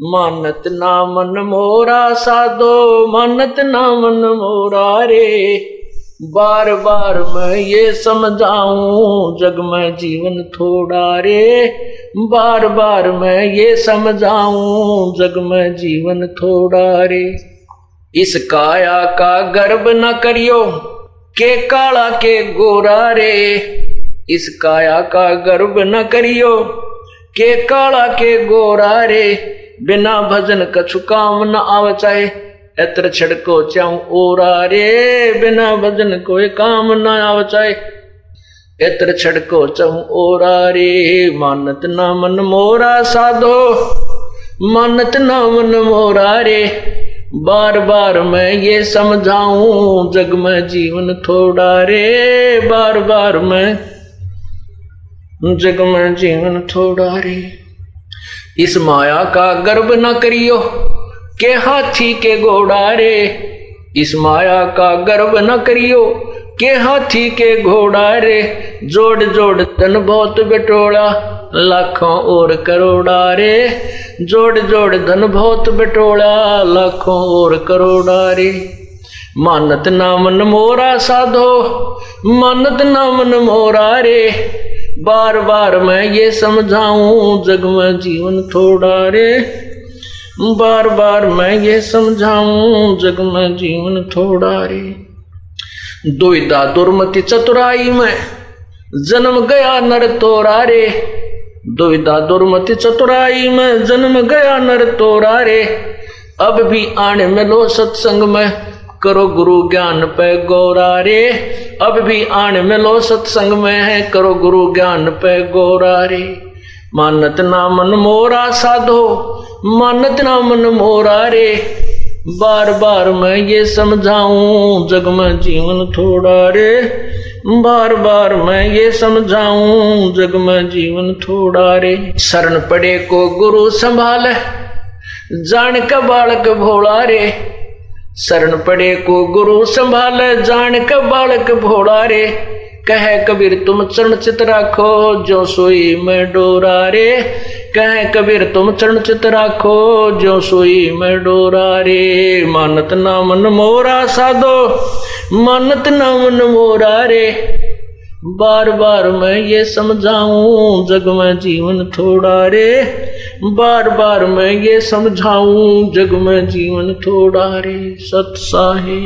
मानत ना मन मोरा साधो, मानत ना मन मोरा रे। बार बार मैं ये समझाऊं, जग में जीवन थोड़ा रे। बार बार मैं ये समझाऊं, जग में जीवन थोड़ा रे। इस काया का गर्भ न करियो, के काला के गोरा रे। इस काया का गर्भ न करियो, के काला के गोरा रे। बिना भजन कछु काम न आव चाहे, एत्र छड़को चाऊ ओरा रे बिना भजन कोई काम न आव चाहे, एत्र छड़को चाऊ ओरा रे मानत ना मन मोरा साधो, मानत ना मन मोरा रे बार बार मैं ये समझाऊं, जग में जीवन थोड़ा रे। बार बार मैं, जग में जीवन थोड़ा रे। इस माया का गर्भ न करियो, के हाथी के घोड़ा रे इस माया का गर्व न करियो, के हाथी के घोड़ा रे जोड़ जोड़ धन बहुत बटोला, लाखों और करोड़ा रे जोड़ जोड़ धन बहुत बटोला, लाखों और करोड़ा रे मानत नामन मोरा साधो, मानत नामन मोरा रे बार बार मैं ये समझाऊं, जग में जीवन थोड़ा रे। बार बार मैं ये समझाऊं, जग में जीवन थोड़ा रे। दुविधा दुर्मति चतुराई में, जन्म गया नर तोरा रे। दुविधा दुर्मति चतुराई में, जन्म गया नर तोरा रे। अब भी आने में लो सत्संग में करो गुरु ज्ञान पे गौरा रे अब भी आने में लो सत्संग में है, करो गुरु ज्ञान पे गौरा रे मानत ना मन मोरा साधो, मानत ना मन मोरा रे बार बार मैं ये समझाऊं, जग में जीवन थोड़ा रे। बार बार मैं ये समझाऊं, जग में जीवन थोड़ा रे। शरण पड़े को गुरु संभाले, जान का बालक भोला रे। शरण पड़े को गुरु संभाले जान का बालक भोड़ा रे कह कबीर, तुम चरण चित राखो जो सोई मैं डोरा रे कह कबीर, तुम चरण चित राखो जो सोई मैं डोरा रे मानत ना मन मोरा साधो, मानत ना मन मोरा रे बार बार मैं ये समझाऊं, जग में जीवन थोड़ा रे। बार बार मैं ये समझाऊं जग में जीवन थोड़ा रे सत साहे